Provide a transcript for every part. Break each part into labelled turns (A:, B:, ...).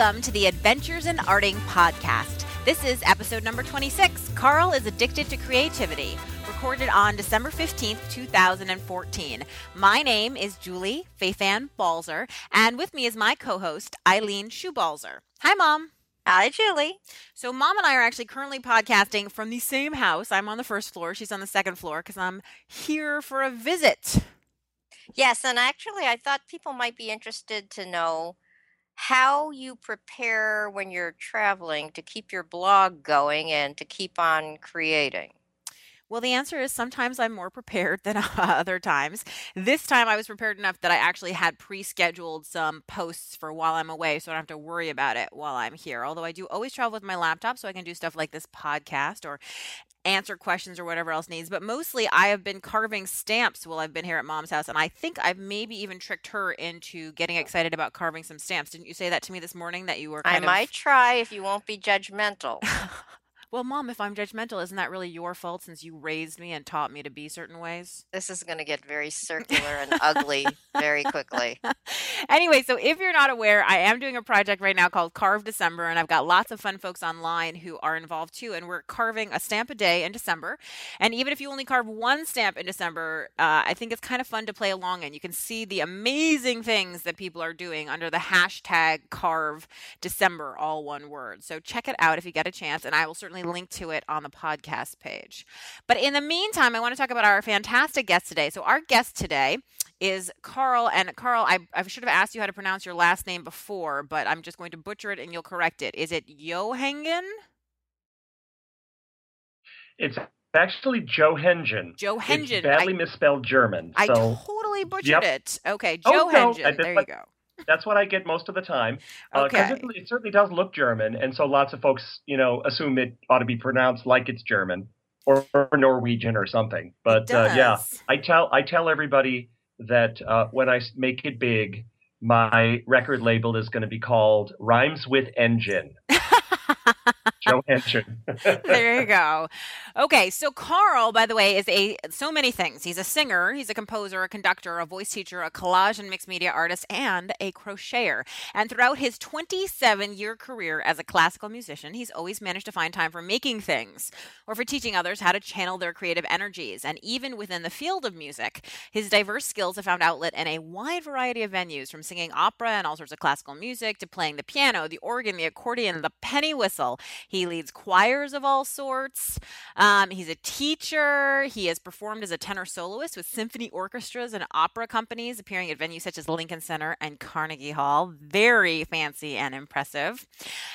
A: Welcome to the Adventures in Arting podcast. This is episode number 26. Carl is addicted to creativity, recorded on December 15th, 2014. My name is Julie Fei-Fan Balzer, and with me is my co host, Eileen Schubalzer. Hi, Mom.
B: Hi, Julie.
A: So, Mom and I are actually currently podcasting from the same house. I'm on the first floor, she's on the second floor because I'm here for a visit.
B: Yes, and actually, I thought people might be interested to know how you prepare when you're traveling to keep your blog going and to keep on creating.
A: Well, the answer is sometimes I'm more prepared than other times. This time I was prepared enough that I actually had pre scheduled some posts for while I'm away, so I don't have to worry about it while I'm here. Although I do always travel with my laptop, so I can do stuff like this podcast or answer questions or whatever else needs. But mostly I have been carving stamps while I've been here at mom's house. And I think I've maybe even tricked her into getting excited about carving some stamps. Didn't you say that to me this morning that you were
B: I
A: of...
B: might try if you won't be judgmental.
A: Well, mom, if I'm judgmental, isn't that really your fault since you raised me and taught me to be certain ways?
B: This is going to get very circular and ugly very quickly.
A: anyway, so if you're not aware, I am doing a project right now called Carve December, and I've got lots of fun folks online who are involved too. And we're carving a stamp a day in December. And even if you only carve one stamp in December, uh, I think it's kind of fun to play along and you can see the amazing things that people are doing under the hashtag Carve December, all one word. So check it out if you get a chance, and I will certainly link to it on the podcast page. But in the meantime, I want to talk about our fantastic guest today. So, our guest today is Carl. And Carl, I, I should have asked you how to pronounce your last name before, but I'm just going to butcher it and you'll correct it. Is it Johengen?
C: It's actually Joe Hengen.
A: Joe Hengen.
C: It's badly I, misspelled German.
A: I totally butchered it. Okay, Joe oh, Hengen. No, there you go.
C: That's what I get most of the time. Because uh, it, it, certainly does look German, and so lots of folks, you know, assume it ought to be pronounced like it's German or, or Norwegian or something. But uh, yeah, I tell I tell everybody that uh, when I make it big, my record label is going to be called Rhymes with Engine. Joe Henson.
A: there you go. Okay, so Carl, by the way, is a so many things. He's a singer, he's a composer, a conductor, a voice teacher, a collage and mixed media artist, and a crocheter. And throughout his 27-year career as a classical musician, he's always managed to find time for making things or for teaching others how to channel their creative energies. And even within the field of music, his diverse skills have found outlet in a wide variety of venues, from singing opera and all sorts of classical music to playing the piano, the organ, the accordion, the penny whistle. He leads choirs of all sorts. Um, he's a teacher. He has performed as a tenor soloist with symphony orchestras and opera companies, appearing at venues such as Lincoln Center and Carnegie Hall. Very fancy and impressive.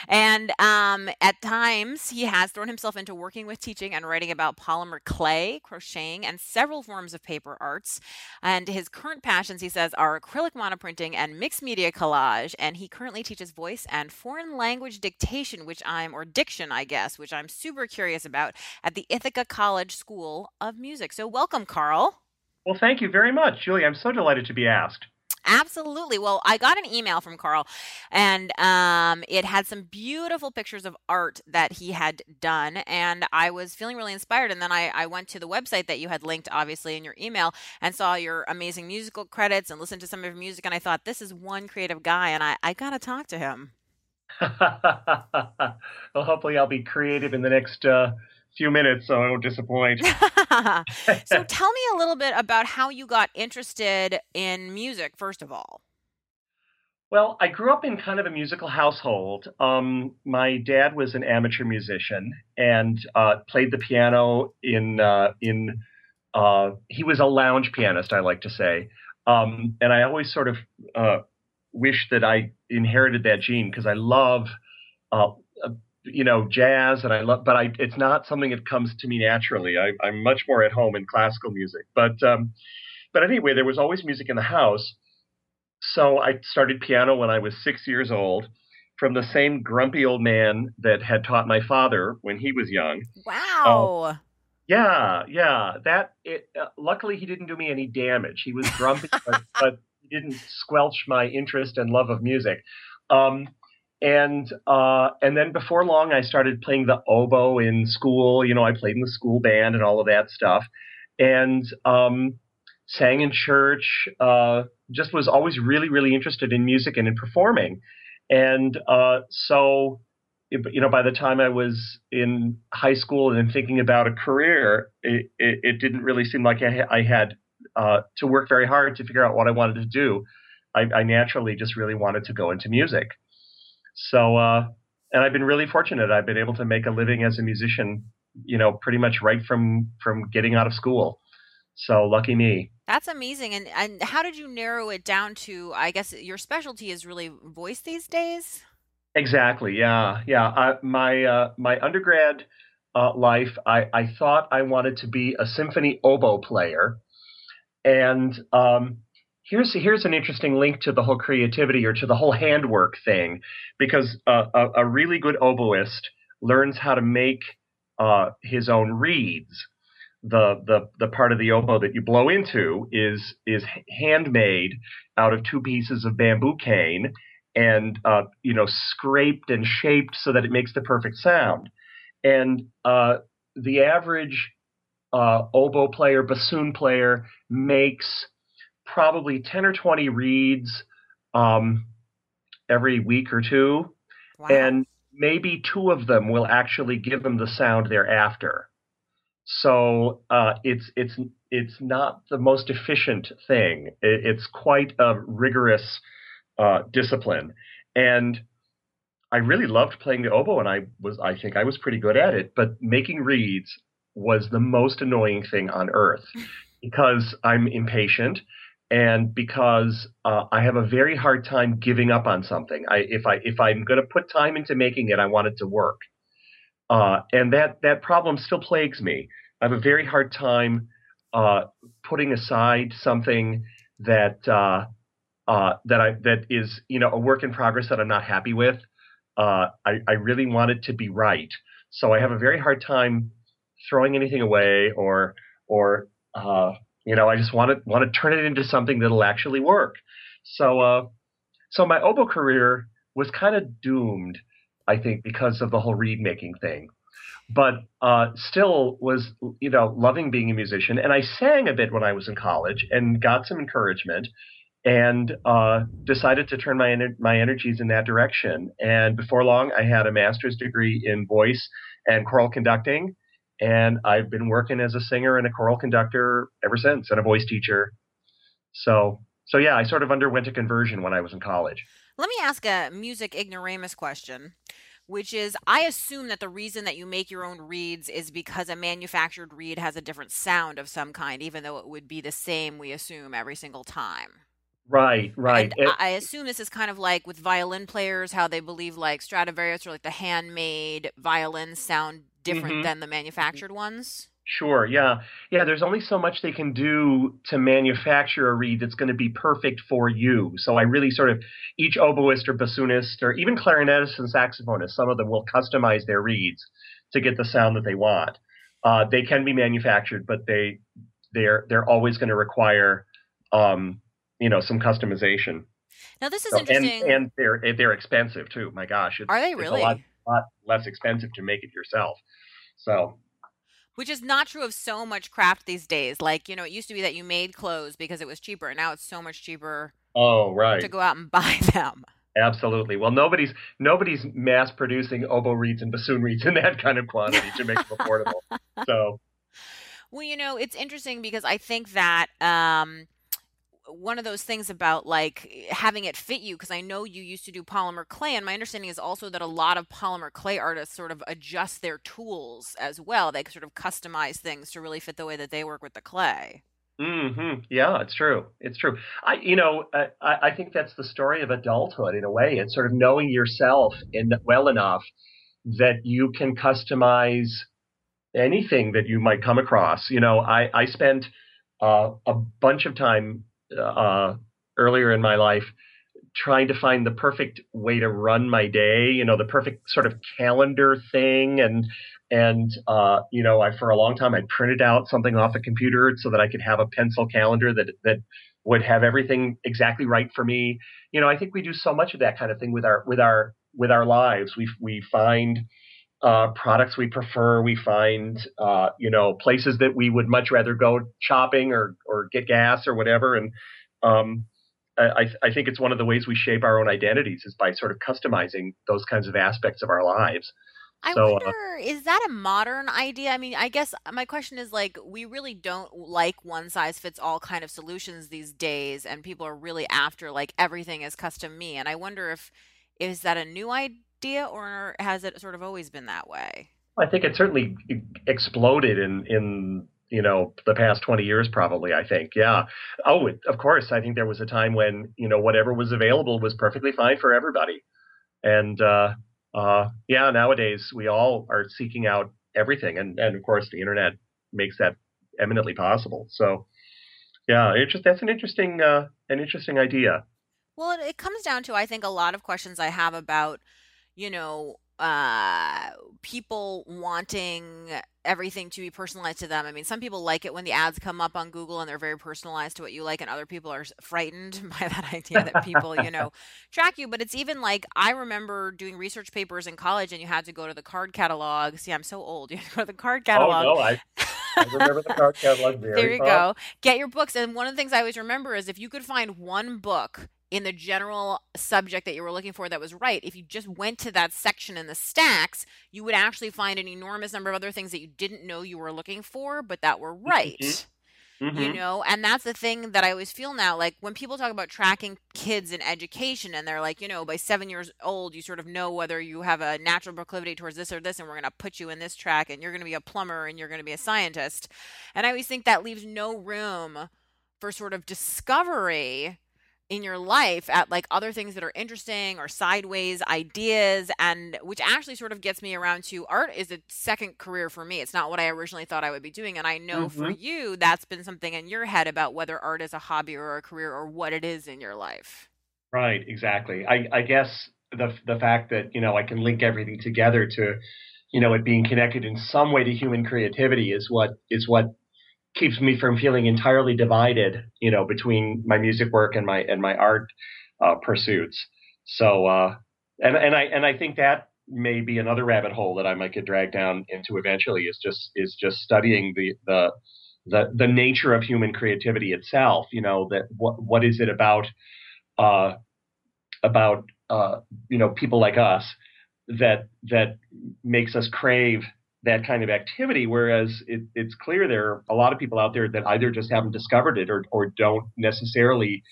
A: And um, at times, he has thrown himself into working with teaching and writing about polymer clay, crocheting, and several forms of paper arts. And his current passions, he says, are acrylic monoprinting and mixed media collage. And he currently teaches voice and foreign language dictation, which I'm, or diction, I guess, which I'm super curious about at the Ithaca College School of Music. So, welcome, Carl.
C: Well, thank you very much, Julie. I'm so delighted to be asked.
A: Absolutely. Well, I got an email from Carl, and um, it had some beautiful pictures of art that he had done, and I was feeling really inspired. And then I, I went to the website that you had linked, obviously, in your email, and saw your amazing musical credits and listened to some of your music. And I thought, this is one creative guy, and I, I got to talk to him.
C: well, hopefully, I'll be creative in the next uh, few minutes, so I won't disappoint.
A: so, tell me a little bit about how you got interested in music, first of all.
C: Well, I grew up in kind of a musical household. Um, my dad was an amateur musician and uh, played the piano in uh, in. Uh, he was a lounge pianist, I like to say, um, and I always sort of uh, wish that I inherited that gene because I love, uh, uh, you know, jazz and I love, but I it's not something that comes to me naturally. I, am much more at home in classical music, but um, but anyway, there was always music in the house. So I started piano when I was six years old from the same grumpy old man that had taught my father when he was young.
A: Wow.
C: Uh, yeah, yeah. That it. Uh, luckily, he didn't do me any damage. He was grumpy, but, but didn't squelch my interest and love of music. Um, and uh, and then before long, I started playing the oboe in school. You know, I played in the school band and all of that stuff, and um, sang in church. Uh, just was always really, really interested in music and in performing. And uh, so, you know, by the time I was in high school and thinking about a career, it, it, it didn't really seem like I, I had uh, to work very hard to figure out what I wanted to do. I, I naturally just really wanted to go into music. So, uh, and I've been really fortunate. I've been able to make a living as a musician, you know, pretty much right from from getting out of school. So lucky me.
A: That's amazing. And and how did you narrow it down to? I guess your specialty is really voice these days.
C: Exactly. Yeah. Yeah. Uh, my uh, my undergrad uh, life, I I thought I wanted to be a symphony oboe player, and um, here's here's an interesting link to the whole creativity or to the whole handwork thing, because uh, a, a, really good oboist learns how to make uh, his own reeds the the the part of the oboe that you blow into is is handmade out of two pieces of bamboo cane and uh, you know scraped and shaped so that it makes the perfect sound. And uh, the average uh, oboe player, bassoon player makes probably ten or twenty reeds um, every week or two, wow. and maybe two of them will actually give them the sound they're after. So uh, it's it's it's not the most efficient thing. It, it's quite a rigorous uh, discipline, and I really loved playing the oboe, and I was I think I was pretty good at it. But making reeds was the most annoying thing on earth because I'm impatient and because uh, I have a very hard time giving up on something. I, if I if I'm going to put time into making it, I want it to work. Uh, and that that problem still plagues me. I have a very hard time uh, putting aside something that uh, uh, that I that is you know a work in progress that I'm not happy with. Uh, I, I really want it to be right, so I have a very hard time throwing anything away or or uh, you know I just want to want to turn it into something that'll actually work. So so my oboe career was kind of doomed, I think, because of the whole reed making thing but uh, still was you know loving being a musician and i sang a bit when i was in college and got some encouragement and uh, decided to turn my ener- my energies in that direction and before long i had a master's degree in voice and choral conducting and i've been working as a singer and a choral conductor ever since and a voice teacher so so yeah i sort of underwent a conversion when i was in college
A: let me ask a music ignoramus question which is I assume that the reason that you make your own reeds is because a manufactured reed has a different sound of some kind, even though it would be the same, we assume, every single time.
C: Right, right.
A: And eh it, I assume this is kind of like with violin players, how they believe like Stradivarius or like the handmade violins sound different mm-hmm. than the manufactured ones.
C: Sure. Yeah. Yeah. There's only so much they can do to manufacture a reed that's going to be perfect for you. So I really sort of each oboist or bassoonist or even clarinetist and saxophonist, some of them will customize their reeds to get the sound that they want. Uh, they can be manufactured, but they they're they're always going to require um, you know some customization.
A: Now this is so, interesting,
C: and, and, they're they're expensive too. My gosh,
A: are they really?
C: Lot less expensive to make it yourself. So
A: which is not true of so much craft these days. Like, you know, it used to be that you made clothes because it was cheaper. and Now it's so much cheaper
C: Oh, right.
A: to go out and buy them.
C: Absolutely. Well, nobody's nobody's mass producing oboe reeds and bassoon reeds in that kind of quantity to make them affordable. So,
A: well, you know, it's interesting because I think that um, one of those things about like having it fit you because I know you used to do polymer clay and my understanding is also that a lot of polymer clay artists sort of adjust their tools as well. They sort of customize things to really fit the way that they work with the clay.
C: Hmm. Yeah, it's true. It's true. I, you know, I, I think that's the story of adulthood in a way. It's sort of knowing yourself in well enough that you can customize anything that you might come across. You know, I I spent uh, a bunch of time uh, earlier in my life trying to find the perfect way to run my day you know the perfect sort of calendar thing. And and uh, you know I for a long time I printed out something off the computer so that I could have a pencil calendar that that would have everything exactly right for me. You know I think we do so much of that kind of thing with our with our with our lives. We we find uh, products we prefer. We find, uh, you know, places that we would much rather go shopping or or get gas or whatever. And um, I, I think it's one of the ways we shape our own identities is by sort of customizing those kinds of aspects of our lives.
A: I
C: So, uh,
A: wonder, is that a modern idea? I mean, I guess my question is like, we really don't like one size fits all kind of solutions these days, and people are really after like everything is custom me. And I wonder if is that a new idea or has it sort of always been that way?
C: I think it certainly exploded in in you know the past 20 years probably I think yeah. Oh it, of course I think there was a time when you know whatever was available was perfectly fine for everybody. And uh uh yeah nowadays we all are seeking out everything and and of course the internet makes that eminently possible. So yeah it just that's an interesting uh an interesting idea.
A: Well, it, it comes down to, I think, a lot of questions I have about, you know, uh, people wanting everything to be personalized to them. I mean, some people like it when the ads come up on Google and they're very personalized to what you like, and other people are frightened by that idea that people, you know, track you. But it's even like I remember doing research papers in college, and you had to go to the card catalog. See, I'm so old. You had to go to the card catalog.
C: oh no I I remember the card catalog very
A: there you
C: well
A: go. Get your books. And one of the things I always remember is if you could find one book in the general subject that you were looking for that was right, if you just went to that section in the stacks, you would actually find an enormous number of other things that you didn't know you were looking for, but that were right. You
C: hmm
A: know, and that's the thing that I always feel now. Like when people talk about tracking kids in education, and they're like, you know, by seven years old, you sort of know whether you have a natural proclivity towards this or this, and we're going to put you in this track, and you're going to be a plumber, and you're going to be a scientist. And I always think that leaves no room for sort of discovery in your life at like other things that are interesting or sideways ideas and which actually sort of gets me around to art is a second career for me. It's not what i originally thought i would be doing and i know for
C: hmm
A: you that's been something in your head about whether art is a hobby or a career or what it is in your life.
C: Right, exactly. I, I guess the the fact that you know I can link everything together to you know it being connected in some way to human creativity is what is what keeps me from feeling entirely divided you know between my music work and my and my art uh, pursuits. So uh, and and I and I think that may be another rabbit hole that I might get dragged down into eventually is just is just studying the the the, the nature of human creativity itself. You know that what what is it about uh, about uh, you know people like us that that makes us crave that kind of activity. Whereas it, it's clear there are a lot of people out there that either just haven't discovered it or or don't necessarily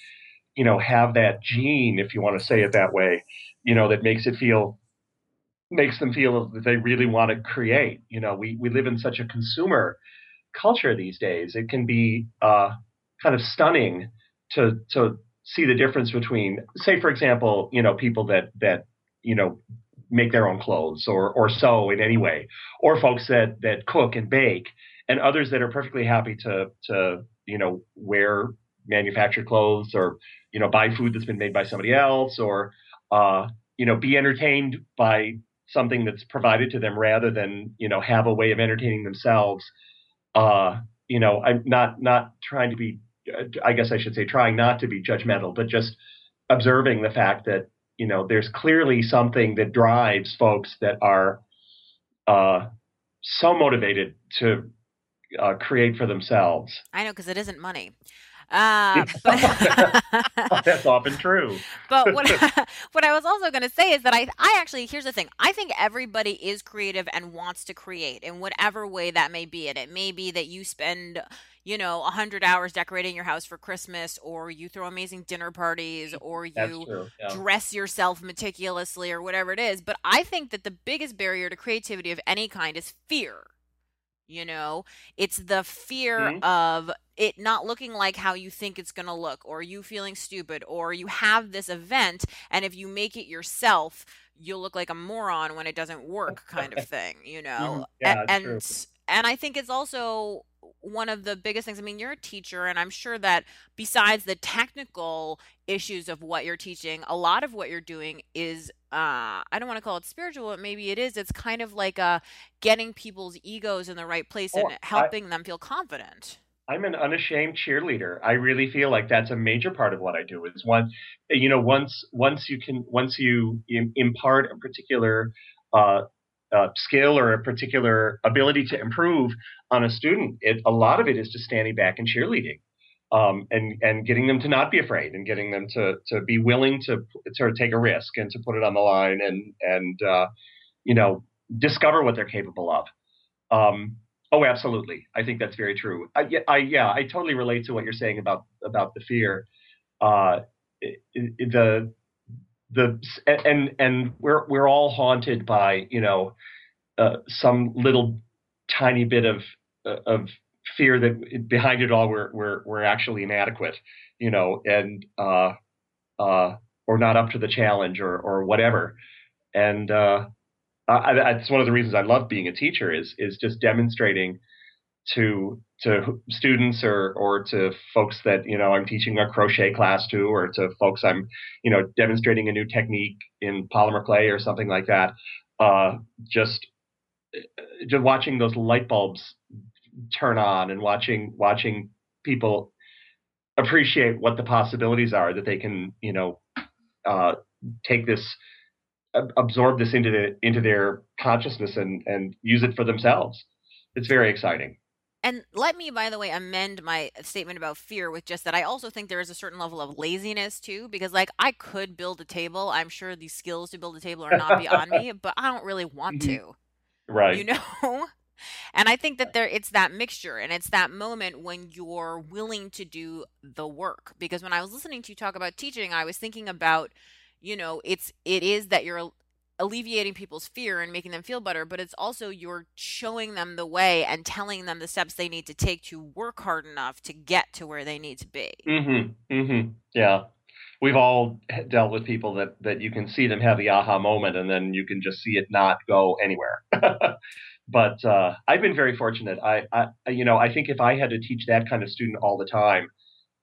C: you know have that gene, if you want to say it that way, you know that makes it feel makes them feel that they really want to create. You know, we we live in such a consumer culture these days. It can be uh, kind of stunning to to see the difference between, say, for example, you know, people that that you know make their own clothes or or sew in any way, or folks that that cook and bake, and others that are perfectly happy to to you know wear manufactured clothes or you know buy food that's been made by somebody else or uh, you know be entertained by something that's provided to them rather than you know have a way of entertaining themselves. Uh, you know, I'm not not trying to be, I guess I should say, trying not to be judgmental, but just observing the fact that you know there's clearly something that drives folks that are uh, so motivated to uh, create for themselves.
A: i know because it isn't money uh, but
C: That's often true.
A: But what what I was also going to say is that I I actually here's the thing. I think everybody is creative and wants to create in whatever way that may be. And it may be that you spend you know, 100 hours decorating your house for Christmas, or you throw amazing dinner parties, or you.
C: Yeah.
A: dress yourself meticulously, or whatever it is. But I think that the biggest barrier to creativity of any kind is fear. You know, it's the fear
C: Mhm.
A: of it not looking like how you think it's going to look, or you feeling stupid, or you have this event, and if you make it yourself, you'll look like a moron when it doesn't work, kind of thing, you
C: Mhm.
A: know?
C: Yeah, it's true.
A: and and I think it's also one of the biggest things. I mean, you're a teacher, and I'm sure that besides the technical issues of what you're teaching, a lot of what you're doing is uh, I don't want to call it spiritual, but maybe it is. It's kind of like uh, getting people's egos in the right place
C: Oh,
A: and
C: I,
A: helping them feel confident.
C: I'm an unashamed cheerleader. I really feel like that's a major part of what I do. Is one, you know, once once you can once you impart a particular uh, uh, skill or a particular ability to improve on a student, it a lot of it is just standing back and cheerleading. Um, and and getting them to not be afraid and getting them to to be willing to to take a risk and to put it on the line and and uh, you know discover what they're capable of. Um, oh, absolutely. I think that's very true. I, I, yeah, I totally relate to what you're saying about about the fear. Uh, the the and and we're we're all haunted by you know uh, some little tiny bit of of fear that behind it all we're we're we're actually inadequate, you know, and uh, uh, or not up to the challenge or or whatever. And uh, I, that's one of the reasons I love being a teacher is is just demonstrating to to students or or to folks that you know I'm teaching a crochet class to, or to folks I'm you know demonstrating a new technique in polymer clay or something like that. Uh, just just watching those light bulbs turn on and watching watching people appreciate what the possibilities are that they can you know uh, take this absorb this into the into their consciousness and and use it for themselves it's very exciting
A: and let me, by the way, amend my statement about fear with just that I also think there is a certain level of laziness too, because like I could build a table. I'm sure these skills to build a table are not beyond me, but I don't really want mm-hmm. to.
C: Right.
A: You know? And I think that there it's that mixture and it's that moment when you're willing to do the work. Because when I was listening to you talk about teaching, I was thinking about, you know, it's it is that you're alleviating people's fear and making them feel better, but it's also you're showing them the way and telling them the steps they need to take to work hard enough to get to where they need to be.
C: Mhm. Mhm. Yeah. We've all dealt with people that that you can see them have the aha moment and then you can just see it not go anywhere. but uh, I've been very fortunate. I, I, you know, I think if I had to teach that kind of student all the time,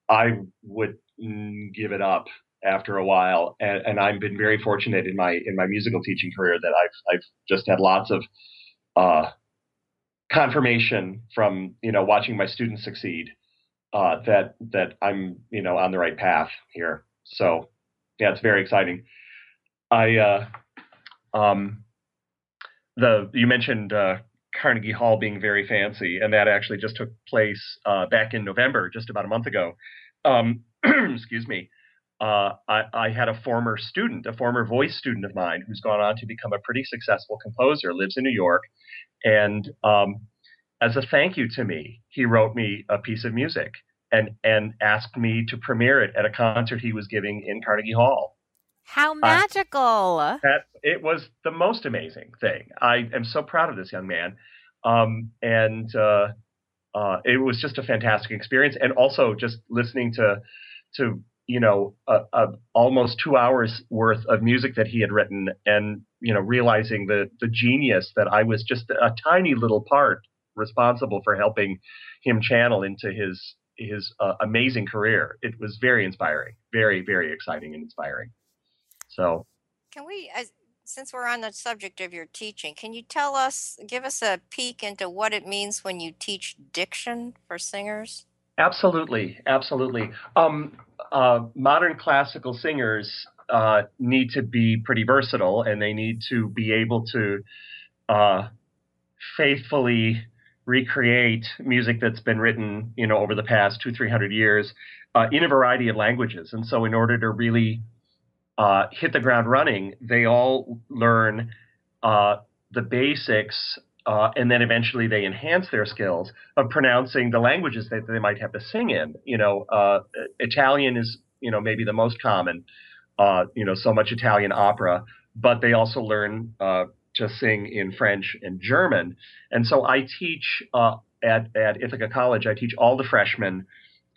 C: I would give it up after a while. And, and, I've been very fortunate in my in my musical teaching career that I've I've just had lots of uh, confirmation from you know watching my students succeed uh, that that I'm you know on the right path here. So yeah, it's very exciting. I uh, um, the you mentioned uh, Carnegie Hall being very fancy, and that actually just took place uh, back in November, just about a month ago. Um, excuse me. Uh, I, I, had a former student, a former voice student of mine, who's gone on to become a pretty successful composer, lives in New York, and um, as a thank you to me, he wrote me a piece of music and and asked me to premiere it at a concert he was giving in Carnegie Hall.
A: How magical! Uh,
C: that it was the most amazing thing. I am so proud of this young man, um, and uh, uh, it was just a fantastic experience. And also just listening to to you know a, a almost two hours worth of music that he had written, and you know realizing the the genius that I was just a tiny little part responsible for helping him channel into his his uh, amazing career. It was very inspiring, very very exciting and inspiring. So,
B: can we, since we're on the subject of your teaching, can you tell us, give us a peek into what it means when you teach diction for singers?
C: Absolutely, absolutely. Um, uh, modern classical singers uh, need to be pretty versatile, and they need to be able to uh, faithfully recreate music that's been written, you know, over the past two, three hundred years uh, in a variety of languages. And so, in order to really uh, hit the ground running, they all learn uh, the basics, uh, and then eventually they enhance their skills of pronouncing the languages that they might have to sing in. You know, uh, Italian is you know maybe the most common. Uh, you know, so much Italian opera, but they also learn uh, to sing in French and German. And so I teach at at Ithaca College. I teach all the freshmen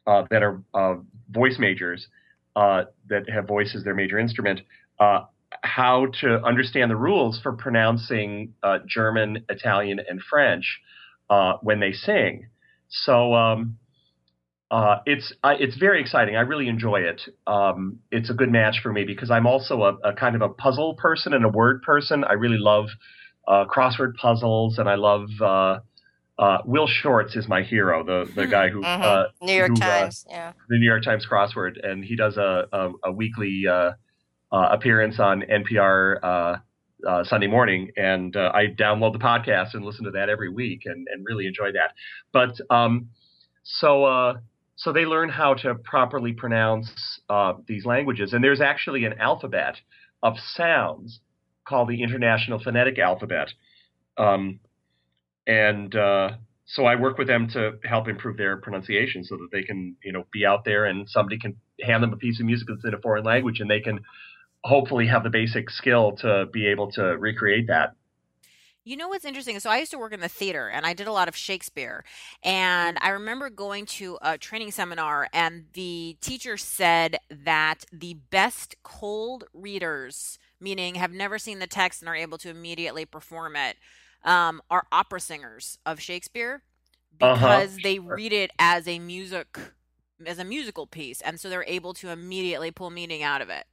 C: that are voice majors uh, that have voice as their major instrument, uh, how to understand the rules for pronouncing uh, German, Italian, and French uh, when they sing. So um, uh, it's it's very exciting. I really enjoy it. Um, it's a good match for me because I'm also a, a, kind of a puzzle person and a word person. I really love uh, crossword puzzles, and I love uh, Will Shortz is my hero, the the guy who
B: mm-hmm. uh, New York who, uh, Times, uh, yeah,
C: the New York Times crossword, and he does a a, a weekly uh, uh, appearance on NPR Sunday morning, and I download the podcast and listen to that every week, and and really enjoy that. But um, so so they learn how to properly pronounce uh, these languages. And there's actually an alphabet of sounds called the International Phonetic Alphabet. Um, and uh, so I work with them to help improve their pronunciation so that they can, you know, be out there and somebody can hand them a piece of music that's in a foreign language and they can hopefully have the basic skill to be able to recreate that.
A: You know what's interesting? So I used to work in the theater and I did a lot of Shakespeare. And I remember going to a training seminar and the teacher said that the best cold readers, meaning have never seen the text and are able to immediately perform it, um, are opera singers of Shakespeare
C: Uh-huh.
A: because they
C: Sure.
A: read it as a music as a musical piece and so they're able to immediately pull meaning out of it.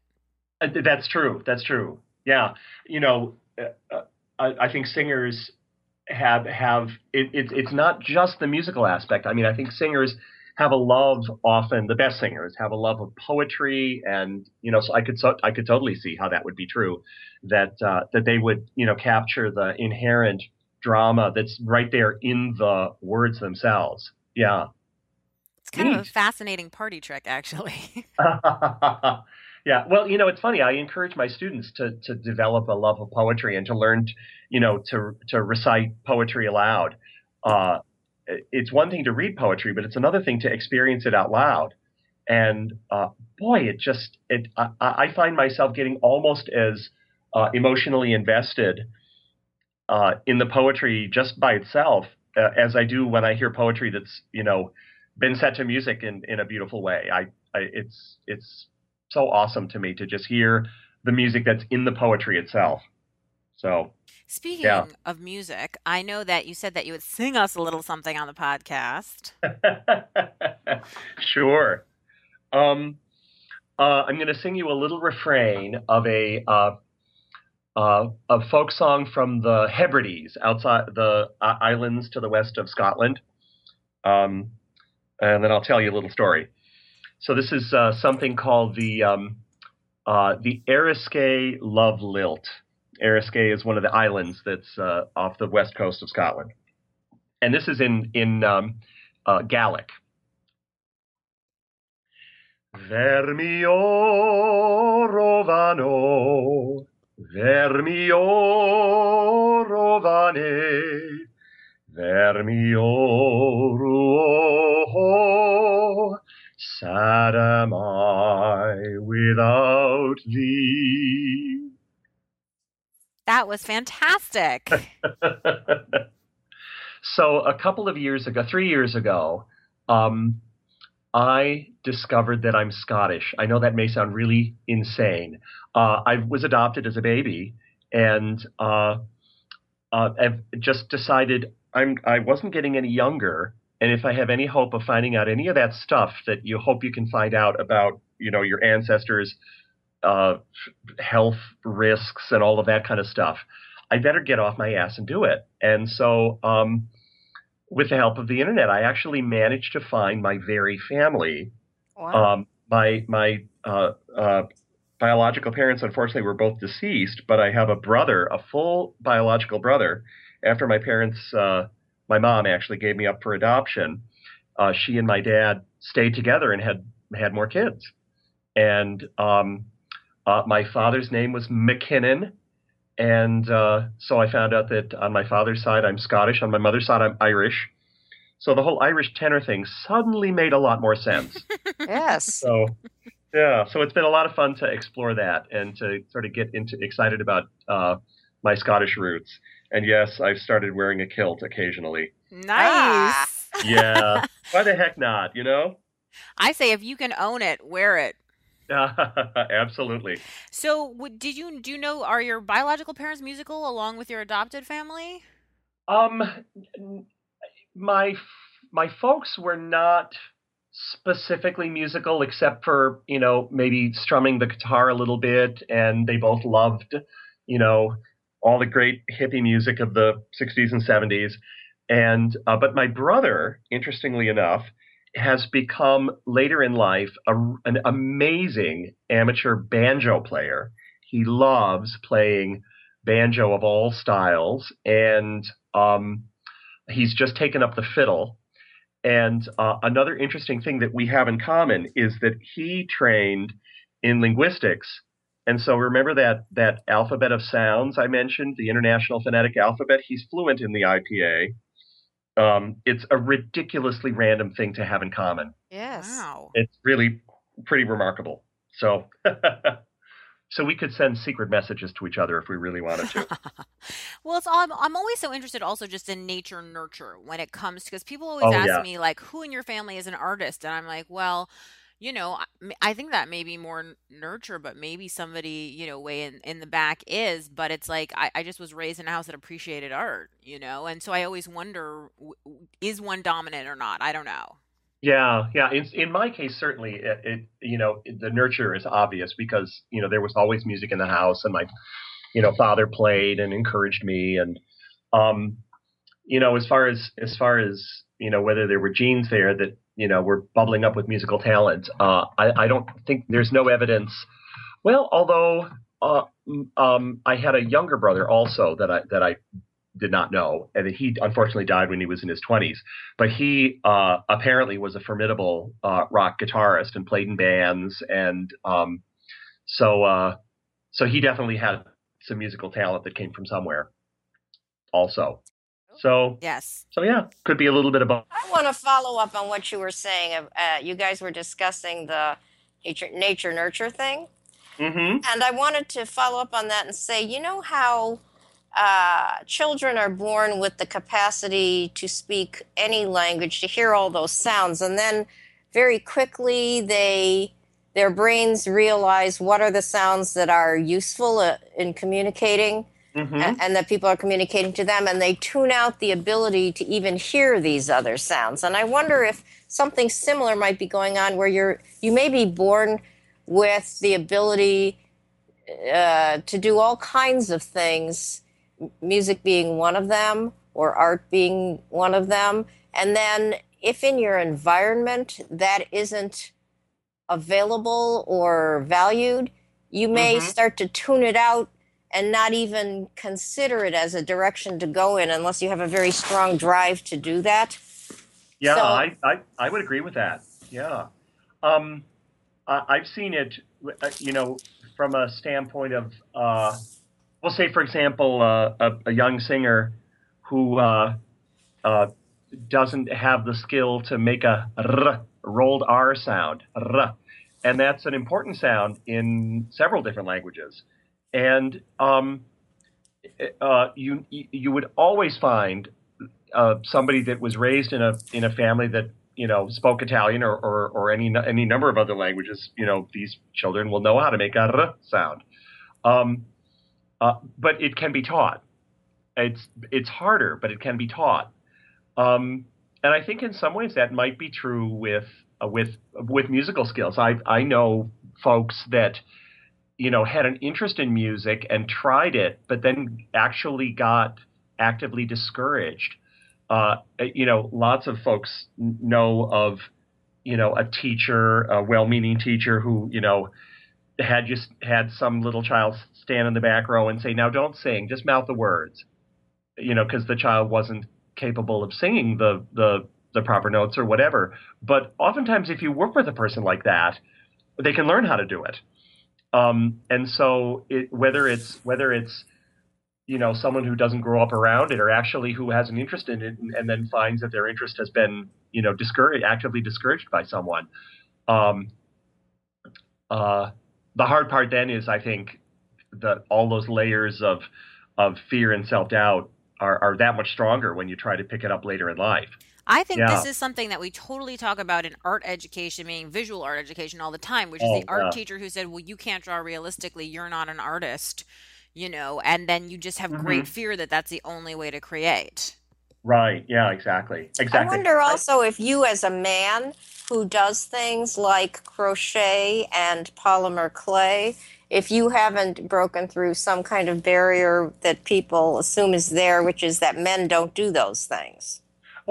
C: Uh, That's true. That's true. Yeah. You know, uh, uh, I, I think singers have have it, it's it's not just the musical aspect. I mean, I think singers have a love often. The best singers have a love of poetry, and you know, so I could so, I could totally see how that would be true. That uh, that they would you know capture the inherent drama that's right there in the words themselves. Yeah.
A: It's kind of a fascinating party trick actually.
C: yeah, well, you know, it's funny. I encourage my students to to develop a love of poetry and to learn, you know, to to recite poetry aloud. Uh, it's one thing to read poetry, but it's another thing to experience it out loud. And uh, boy, it just it I, I find myself getting almost as uh, emotionally invested uh, in the poetry just by itself uh, as I do when I hear poetry that's you know been set to music in in a beautiful way. I, I it's it's so awesome to me to just hear the music that's in the poetry itself. So
A: Speaking
C: Yeah.
A: of music, I know that you said that you would sing us a little something on the podcast.
C: sure. Um, uh, I'm going to sing you a little refrain of a uh, uh, a folk song from the Hebrides, outside the uh, islands to the west of Scotland, um, and then I'll tell you a little story. So this is uh, something called the um, uh, the Eriskay Love Lilt. Eriskay is one of the islands that's uh, off the west coast of Scotland, and this is in in um, uh, Gaelic. Vermio rovano, vermio rovane, vermio ruo, sad am I without thee.
A: That was fantastic.
C: so a couple of years ago, three years ago, um, I discovered that I'm Scottish. I know that may sound really insane. Uh, I was adopted as a baby, and uh, uh, I've just decided I'm I wasn't getting any younger, and if I have any hope of finding out any of that stuff that you hope you can find out about, you know, your ancestors' uh, health risks and all of that kind of stuff, I better get off my ass and do it. And so, um, with the help of the internet, I actually managed to find my very family.
B: Wow.
C: Um, my my uh, uh, biological parents, unfortunately, were both deceased, but I have a brother, a full biological brother. After my parents, uh, my mom actually gave me up for adoption. Uh, she and my dad stayed together and had had more kids. And um, uh, my father's name was McKinnon, and uh, so I found out that on my father's side I'm Scottish, on my mother's side I'm Irish. So the whole Irish tenor thing suddenly made a lot more sense.
B: yes.
C: So yeah, so it's been a lot of fun to explore that and to sort of get into excited about uh, my Scottish roots. And yes, I've started wearing a kilt occasionally.
A: nice.
C: Yeah, why the heck not? You know?
A: I say if you can own it, wear it.
C: Absolutely.
A: So, did you do you know are your biological parents musical along with your adopted family?
C: Um, my my folks were not specifically musical, except for you know maybe strumming the guitar a little bit, and they both loved you know all the great hippie music of the '60s and '70s. And uh, but my brother, interestingly enough, has become later in life a, an amazing amateur banjo player. He loves playing banjo of all styles, and um, he's just taken up the fiddle. And uh, another interesting thing that we have in common is that he trained in linguistics. And so remember that that alphabet of sounds I mentioned, the International Phonetic Alphabet. He's fluent in the IPA. Um, it's a ridiculously random thing to have in common.
B: Yes.
A: Wow.
C: It's really pretty remarkable. So, so we could send secret messages to each other if we really wanted to.
A: well, it's I'm, I'm always so interested also just in nature nurture when it comes to because people always
C: Oh,
A: ask
C: yeah.
A: me like who in your family is an artist and I'm like, well, you know, I think that may be more nurture, but maybe somebody, you know, way in, in the back is, but it's like I, I just was raised in a house that appreciated art, you know, and so I always wonder, is one dominant or not? I don't know.
C: Yeah, yeah. In in my case, certainly, it, it you know the nurture is obvious because you know there was always music in the house, and my you know father played and encouraged me, and um, you know as far as as far as you know whether there were genes there that you know we're bubbling up with musical talent, uh, I I don't think there's no evidence. Well, although uh, um, I had a younger brother also that I that I did not know, and he unfortunately died when he was in his twenties but he uh, apparently was a formidable uh, rock guitarist and played in bands, and um, so uh, so he definitely had some musical talent that came from somewhere, also. So
A: Yes.
C: so yeah, could be a little bit of both.
B: I want to follow up on what you were saying. Uh, you guys were discussing the nature, nature nurture thing.
C: hmm
B: And I wanted to follow up on that and say, you know how uh, children are born with the capacity to speak any language, to hear all those sounds, and then very quickly they their brains realize what are the sounds that are useful uh, in communicating
C: hmm
B: a- and that people are communicating to them, and they tune out the ability to even hear these other sounds. And I wonder if something similar might be going on, where you're you may be born with the ability uh, to do all kinds of things, music being one of them, or art being one of them, and then if in your environment that isn't available or valued, you may
C: Mhm.
B: start to tune it out and not even consider it as a direction to go in unless you have a very strong drive to do that.
C: Yeah,
B: So-
C: I, I I would agree with that. Yeah, um, I, I've seen it. uh, You know, from a standpoint of, uh, we'll say, for example, uh, a, a young singer who uh, uh, doesn't have the skill to make a r, rolled R sound, r, and that's an important sound in several different languages. And um, uh, you you would always find uh, somebody that was raised in a in a family that you know spoke Italian or, or, or any any number of other languages, you know these children will know how to make a r sound. Um, uh, but it can be taught. It's it's harder, but it can be taught. Um, and I think in some ways that might be true with uh, with with musical skills. I I know folks that you know had an interest in music and tried it, but then actually got actively discouraged. Uh, you know, lots of folks know of you know a teacher, a well-meaning teacher who you know had just had some little child stand in the back row and say, "Now don't sing, just mouth the words," you know, because the child wasn't capable of singing the the the proper notes or whatever. But oftentimes, if you work with a person like that, they can learn how to do it. Um, and so, it, whether it's whether it's you know someone who doesn't grow up around it, or actually who has an interest in it, and, and then finds that their interest has been you know discouraged, actively discouraged by someone. Um, uh, the hard part then is, I think, that all those layers of of fear and self doubt are, are that much stronger when you try to pick it up later in life.
A: I think
C: Yeah.
A: this is something that we totally talk about in art education, meaning visual art education all the time, which is
C: Oh,
A: the art
C: yeah.
A: teacher who said, Well, you can't draw realistically, you're not an artist, you know, and then you just have great mm-hmm. fear that that's the only way to create.
C: Right. Yeah. Exactly. Exactly.
B: I wonder also if you, as a man who does things like crochet and polymer clay, if you haven't broken through some kind of barrier that people assume is there, which is that men don't do those things.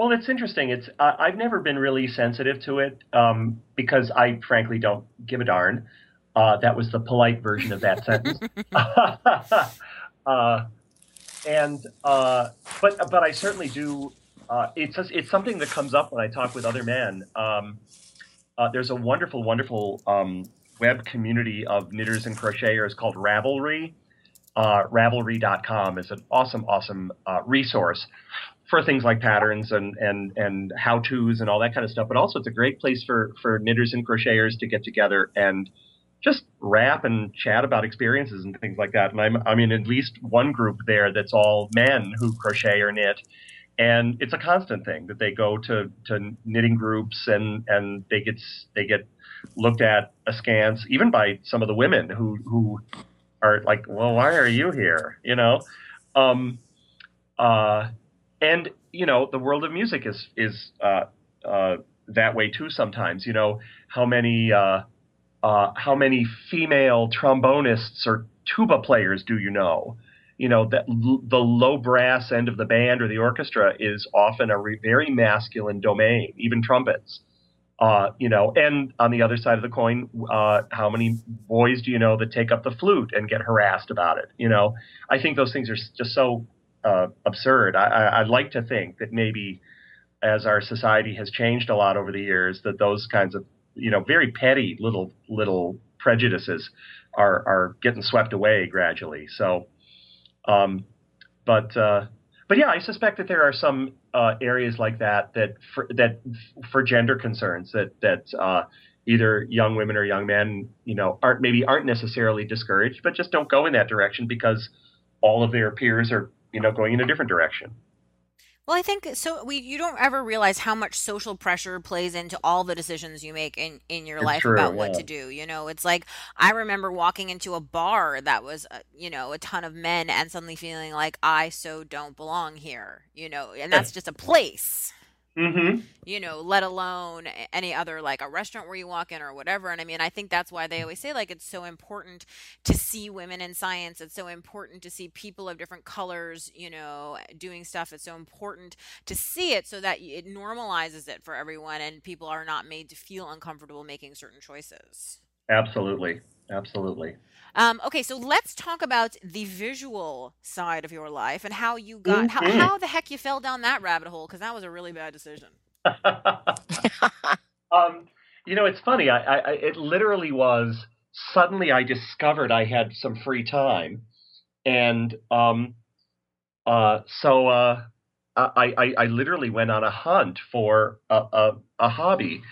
C: Well, it's interesting. It's uh, I've never been really sensitive to it um, because I frankly don't give a darn. Uh, that was the polite version of that sentence. uh, and uh, but but I certainly do uh, it's it's something that comes up when I talk with other men. Um, uh, there's a wonderful, wonderful um, web community of knitters and crocheters called Ravelry. Uh, Ravelry.com is an awesome, awesome uh, resource for things like patterns and and and how tos and all that kind of stuff. But also, it's a great place for for knitters and crocheters to get together and just rap and chat about experiences and things like that. And I'm I'm in at least one group there that's all men who crochet or knit, and it's a constant thing that they go to to knitting groups and and they get they get looked at askance even by some of the women who who are like, well, why are you here? You know, um, uh, and you know, the world of music is is uh, uh, that way too. Sometimes, you know, how many uh, uh, how many female trombonists or tuba players do you know? You know that l- the low brass end of the band or the orchestra is often a re- very masculine domain. Even trumpets. Uh, you know, and on the other side of the coin, uh, how many boys do you know that take up the flute and get harassed about it? You know, I think those things are just so uh, absurd. I, I like to think that maybe as our society has changed a lot over the years, that those kinds of you know very petty little little prejudices are are getting swept away gradually. So, um, but uh, but yeah, I suspect that there are some uh, areas like that that for, that for gender concerns that that uh, either young women or young men, you know, aren't maybe aren't necessarily discouraged, but just don't go in that direction because all of their peers are you know going in a different direction.
A: Well, I think so. We you don't ever realize how much social pressure plays into all the decisions you make in in your
C: It's
A: life
C: true,
A: about what to do. You know, it's like I remember walking into a bar that was, uh, you know, a ton of men, and suddenly feeling like I so don't belong here. You know, and that's just a place.
C: Mm-hmm.
A: You know, let alone any other like a restaurant where you walk in or whatever. And I mean, I think that's why they always say like it's so important to see women in science. It's so important to see people of different colors, you know, doing stuff. It's so important to see it so that it normalizes it for everyone and people are not made to feel uncomfortable making certain choices.
C: Absolutely, absolutely.
A: Um, okay, so let's talk about the visual side of your life and how you got how,
C: Mhm.
A: how the heck you fell down that rabbit hole because that was a really bad decision.
C: um, you know, it's funny. I, I, I, it literally was suddenly I discovered I had some free time, and um, uh, so uh, I, I, I literally went on a hunt for a, a, a hobby.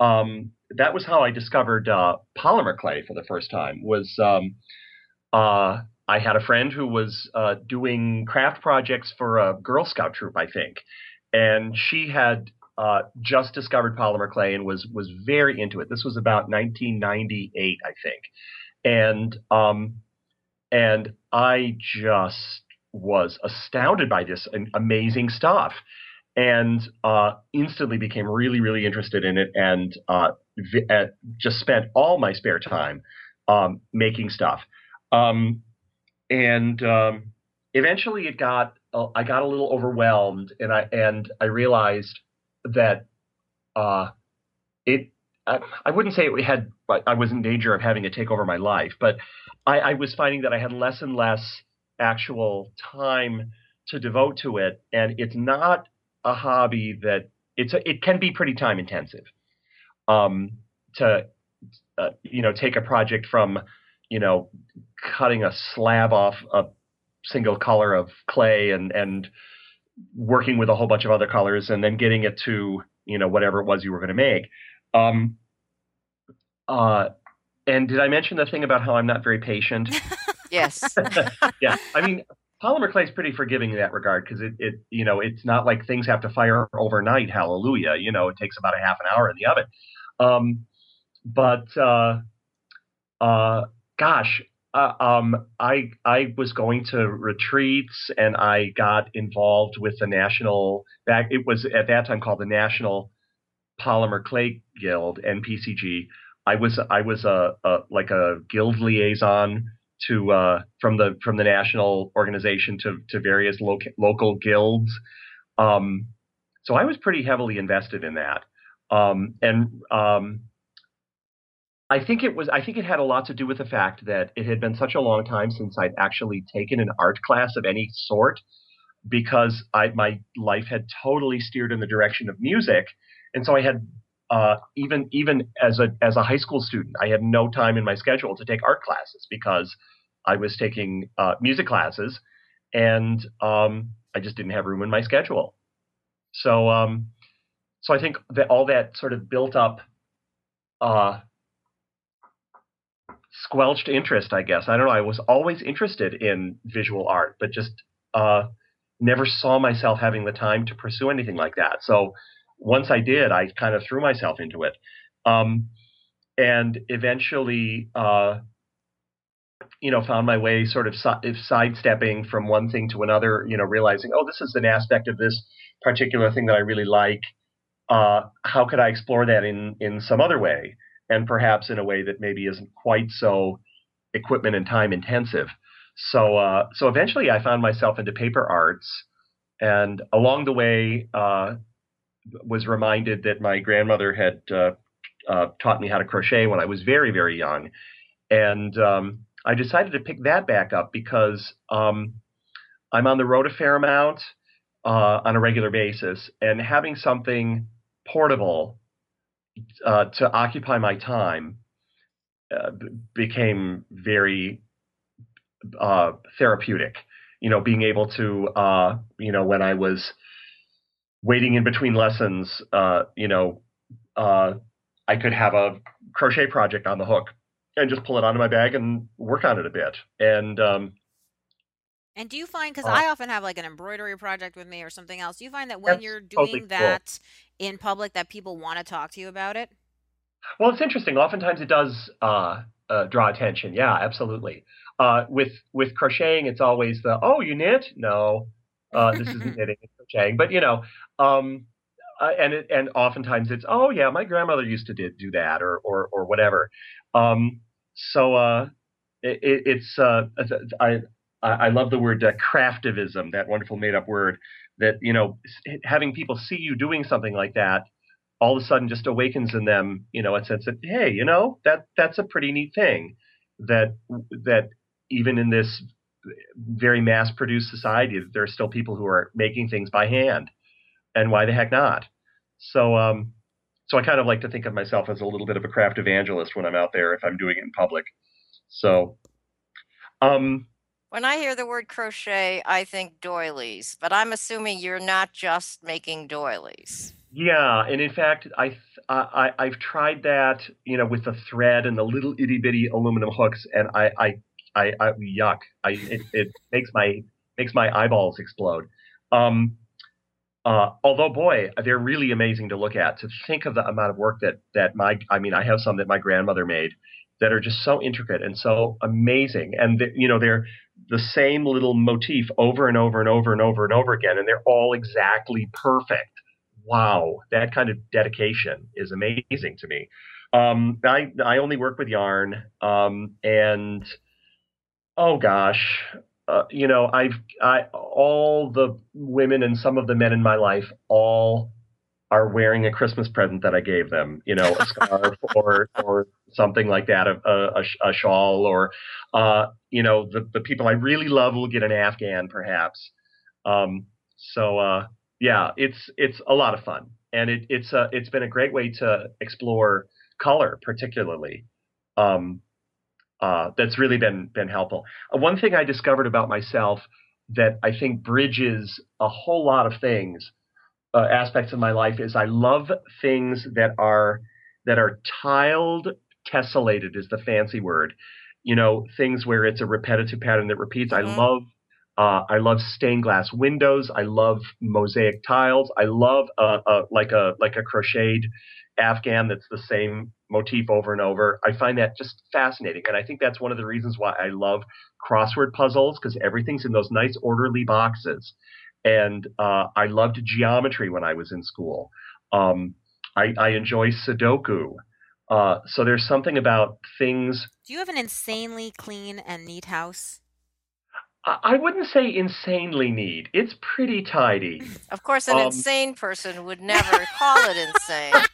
C: Um, that was how I discovered uh, polymer clay for the first time. Was um, uh, I had a friend who was uh, doing craft projects for a Girl Scout troop, I think, and she had uh, just discovered polymer clay and was was very into it. This was about 1998, I think, and um, and I just was astounded by this amazing stuff, and uh, instantly became really really interested in it, and uh, vi- uh, just spent all my spare time um, making stuff, um, and um, eventually it got uh, I got a little overwhelmed, and I and I realized that uh, it I, I wouldn't say it had. I was in danger of having it take over my life, but I, I was finding that I had less and less actual time to devote to it, and it's not a hobby that it's a, it can be pretty time intensive um, to uh, you know take a project from you know cutting a slab off a single color of clay and and working with a whole bunch of other colors and then getting it to you know whatever it was you were going to make. Um, uh, and did I mention the thing about how I'm not very patient?
B: yes.
C: yeah, I mean polymer clay is pretty forgiving in that regard because it, it you know it's not like things have to fire overnight. Hallelujah, you know it takes about a half an hour in the oven. Um, but uh, uh, gosh, uh, um, I I was going to retreats and I got involved with the national back. It was at that time called the National Polymer Clay Guild (NPCG). I was I was a, a like a guild liaison to uh, from the from the national organization to to various local local guilds. Um, so I was pretty heavily invested in that, um, and um, I think it was. I think it had a lot to do with the fact that it had been such a long time since I'd actually taken an art class of any sort because I my life had totally steered in the direction of music, and so I had uh, even even as a as a high school student, I had no time in my schedule to take art classes because I was taking uh, music classes, and um, I just didn't have room in my schedule. So um, so I think that all that sort of built up uh, squelched interest, I guess. I don't know. I was always interested in visual art, but just uh, never saw myself having the time to pursue anything like that. So once I did, I kind of threw myself into it. Um, and eventually, uh, you know, found my way sort of si- sidestepping from one thing to another, you know, realizing, oh, this is an aspect of this particular thing that I really like. Uh, how could I explore that in, in some other way? and perhaps in a way that maybe isn't quite so equipment and time intensive. So uh, so eventually, I found myself into paper arts, and along the way, uh, was reminded that my grandmother had uh, uh taught me how to crochet when I was very very young, and um, I decided to pick that back up because um, I'm on the road a fair amount uh, on a regular basis, and having something portable uh, to occupy my time uh, b- became very uh, therapeutic. You know, being able to, you know, when I was waiting in between lessons, uh, you know, uh, I could have a crochet project on the hook and just pull it onto my bag and work on it a bit. And um,
A: and do you find because uh, I often have like an embroidery project with me or something else? Do you find that when you're doing totally that cool. in public, that people want to talk to you about it?
C: Well, it's interesting. Oftentimes, it does uh, uh, draw attention. Yeah, absolutely. Uh, with with crocheting, it's always the oh, you knit? No, uh, this isn't knitting, But you know, um, uh, and it, and oftentimes it's oh yeah, my grandmother used to did, do that or or or whatever. Um, so it, it's I I love the word uh, craftivism, that wonderful made up word that, you know, having people see you doing something like that all of a sudden just awakens in them, you know, a sense that, hey, you know, that that's a pretty neat thing that that even in this very mass produced society that there are still people who are making things by hand. And why the heck not? So um so i kind of like to think of myself as a little bit of a craft evangelist when i'm out there if i'm doing it in public. So um
B: when I hear the word crochet, I think doilies, but I'm assuming you're not just making doilies.
C: Yeah, and in fact, I, I I've tried that, you know, with the thread and the little itty bitty aluminum hooks, and I I, I, I yuck, I it, it makes my makes my eyeballs explode. Um, uh, although, boy, they're really amazing to look at. To think of the amount of work that that my I mean, I have some that my grandmother made that are just so intricate and so amazing, and the, you know they're the same little motif over and over and over and over and over again, and they're all exactly perfect. Wow, that kind of dedication is amazing to me. Um, I I only work with yarn, um, and oh gosh, uh, you know I've I all the women and some of the men in my life all are wearing a Christmas present that I gave them, you know, a scarf or or something like that, a, a, a shawl, or uh, you know, the the people I really love will get an Afghan, perhaps. Um, so uh, yeah, it's it's a lot of fun, and it, it's uh, it's been a great way to explore color, particularly. Um, uh, that's really been been helpful. Uh, one thing I discovered about myself that I think bridges a whole lot of things uh, aspects of my life is I love things that are that are tiled, tessellated is the fancy word. You know, things where it's a repetitive pattern that repeats. Mm-hmm. I love uh, I love stained glass windows. I love mosaic tiles. I love uh, uh, like a like a crocheted Afghan that's the same motif over and over. I find that just fascinating, and I think that's one of the reasons why I love crossword puzzles because everything's in those nice orderly boxes and uh, I loved geometry when I was in school. Um, I, I, enjoy Sudoku. Uh, so there's something about things.
A: Do you have an insanely clean and neat house?
C: I, I wouldn't say insanely neat. It's pretty tidy.
B: Of course, an um, insane person would never call it insane.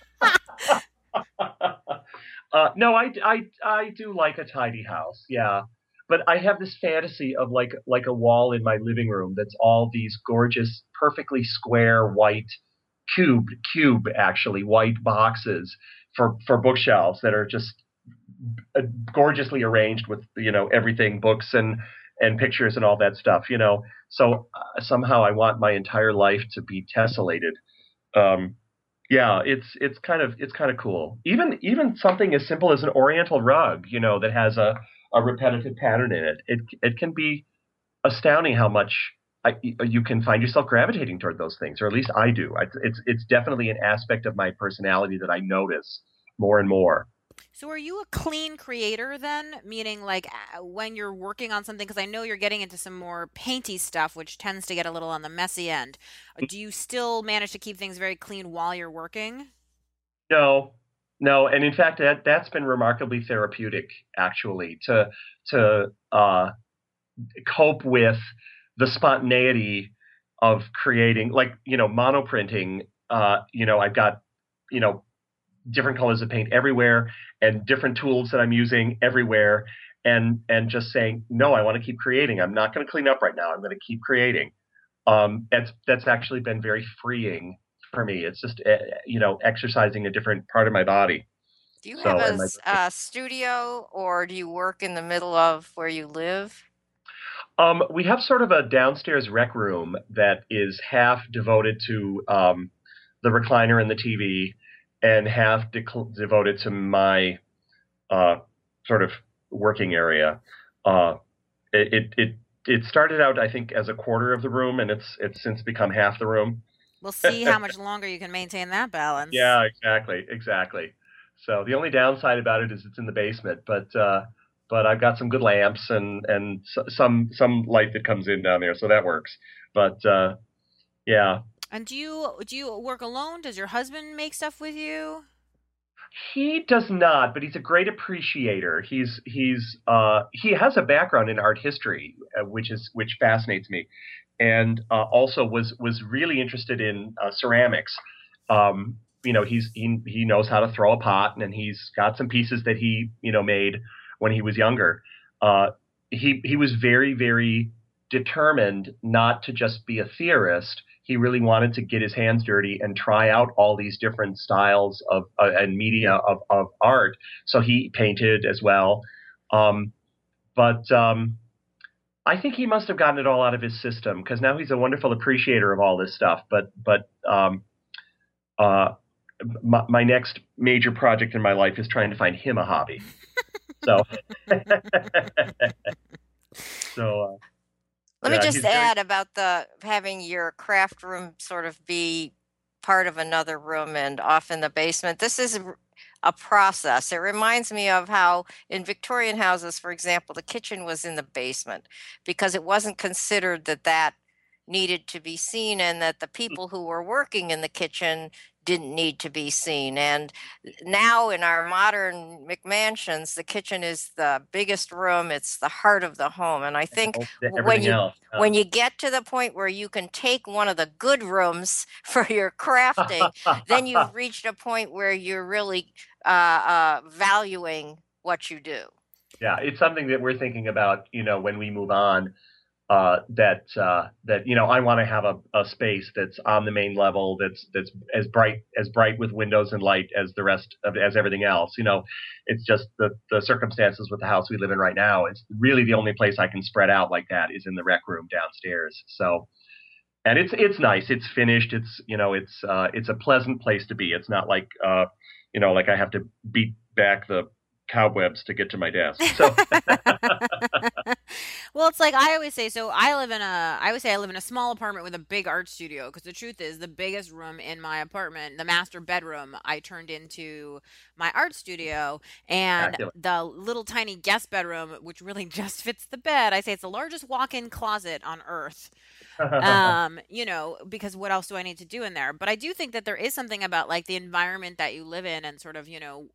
C: uh, no, I, I, I do like a tidy house. Yeah. but I have this fantasy of like like a wall in my living room that's all these gorgeous, perfectly square white cube cube actually white boxes for for bookshelves that are just uh, gorgeously arranged with you know everything books and and pictures and all that stuff you know so uh, somehow i want my entire life to be tessellated um, yeah it's it's kind of it's kind of cool even even something as simple as an oriental rug you know that has a a repetitive pattern in it it it can be astounding how much I, you can find yourself gravitating toward those things, or at least I do. It's it's definitely an aspect of my personality that I notice more and more.
A: So, are you a clean creator then? Meaning, like when you're working on something, because I know you're getting into some more painty stuff, which tends to get a little on the messy end. Uh, do you still manage to keep things very clean while you're working?
C: No, no, and in fact, that that's been remarkably therapeutic, actually, to to uh, cope with the spontaneity of creating like you know monoprinting uh you know i've got you know different colors of paint everywhere and different tools that i'm using everywhere and and just saying no i want to keep creating. I'm not going to clean up right now. I'm going to keep creating. Um that's that's actually been very freeing for me. It's just uh, you know exercising a different part of my body.
B: Do you so, have a, a studio or do you work in the middle of where you live?
C: Um, we have sort of a downstairs rec room that is half devoted to um, the recliner and the TV, and half de- devoted to my uh, sort of working area. Uh, it, it, it it started out, I think, as a quarter of the room, and it's it's since become half the room.
A: We'll see how much longer you can maintain that balance.
C: Yeah, exactly, exactly. So the only downside about it is it's in the basement, but uh, but I've got some good lamps and and some some light that comes in down there, so that works. But uh, yeah.
A: And do you do you work alone? Does your husband make stuff with you?
C: He does not, but he's a great appreciator. He's he's uh, he has a background in art history, uh, which is which fascinates me, and uh, also was was really interested in uh, ceramics. Um, you know, he's he he knows how to throw a pot, and he's got some pieces that he you know made when he was younger. Uh, he he was very very determined not to just be a theorist. He really wanted to get his hands dirty and try out all these different styles of uh, and media of, of art. So he painted as well. Um, but um, I think he must have gotten it all out of his system because now he's a wonderful appreciator of all this stuff. But but um, uh, my, my next major project in my life is trying to find him a hobby. So, so. Uh,
B: Let yeah, me just add very... about the having your craft room sort of be part of another room and off in the basement. This is a process. It reminds me of how in Victorian houses, for example, the kitchen was in the basement because it wasn't considered that that needed to be seen and that the hmm. people who were working in the kitchen didn't need to be seen. And now in our modern McMansions, the kitchen is the biggest room. It's the heart of the home. And I think when you else, when you get to the point where you can take one of the good rooms for your crafting, then you've reached a point where you're really uh, uh, valuing what you do.
C: Yeah, it's something that we're thinking about. You know, when we move on uh, that uh, that you know I want to have a, a space that's on the main level that's that's as bright as bright with windows and light as the rest of as everything else. You know, it's just the the circumstances with the house we live in right now. It's really the only place I can spread out like that is in the rec room downstairs. So. And it's it's nice. It's finished. It's you know it's uh, it's a pleasant place to be. It's not like uh, you know like I have to beat back the cobwebs to get to my desk. So.
A: well, it's like I always say. So I live in a. I always say I live in a small apartment with a big art studio. Because the truth is, the biggest room in my apartment, the master bedroom, I turned into my art studio, and the little tiny guest bedroom, which really just fits the bed. I say it's the largest walk-in closet on earth. um, you know, because what else do I need to do in there? But I do think that there is something about like the environment that you live in and sort of, you know,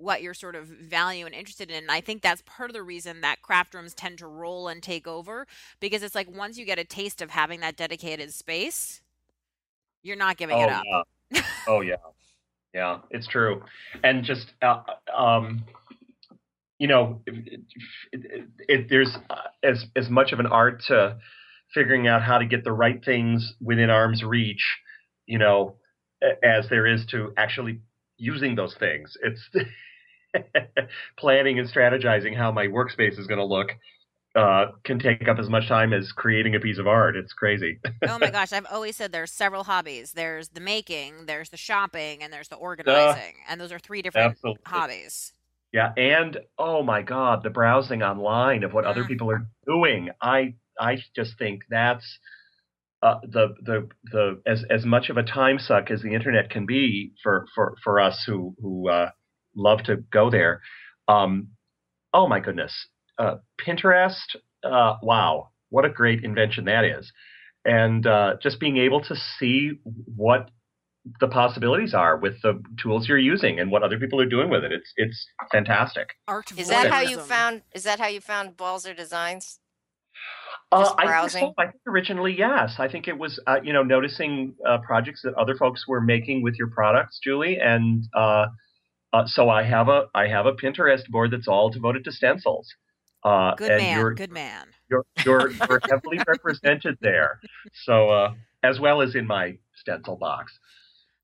A: what you're sort of value and interested in. And I think that's part of the reason that craft rooms tend to roll and take over because it's like once you get a taste of having that dedicated space, you're not giving
C: oh,
A: it up.
C: Yeah. oh yeah, yeah, it's true. And just uh, um, you know, it, it, it, there's uh, as as much of an art to figuring out how to get the right things within arm's reach, you know, as there is to actually using those things. It's planning and strategizing how my workspace is going to look uh, can take up as much time as creating a piece of art. It's crazy.
A: oh my gosh, I've always said there's several hobbies. There's the making, there's the shopping, and there's the organizing. Uh, and those are three different absolutely. hobbies.
C: Yeah, and oh my god, the browsing online of what mm. other people are doing. I I just think that's uh, the the the as as much of a time suck as the internet can be for for for us who who uh, love to go there. Um, oh my goodness, uh, Pinterest, uh, wow, what a great invention that is. And uh, just being able to see what the possibilities are with the tools you're using and what other people are doing with it. It's it's fantastic.
B: Art is that how you found? Is that how you found Balzer Designs?
C: Uh, I, think so. I think originally, yes. I think it was, uh, you know, noticing uh, projects that other folks were making with your products, Julie, and uh, so I have a I have a Pinterest board that's all devoted to stencils.
A: Uh, good man. You're, good man.
C: You're you're, you're heavily represented there. So uh, as well as in my stencil box.